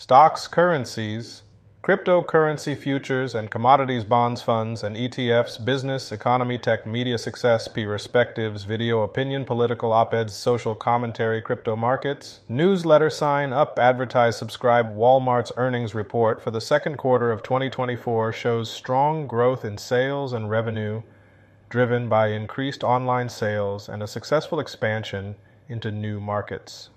Stocks, currencies, cryptocurrency futures and commodities bonds funds and ETFs, business, economy, tech, media success, P respectives, video, opinion, political, op-eds, social commentary, crypto markets, newsletter sign up, advertise, subscribe. Walmart's earnings report for the second quarter of 2024 shows strong growth in sales and revenue driven by increased online sales and a successful expansion into new markets.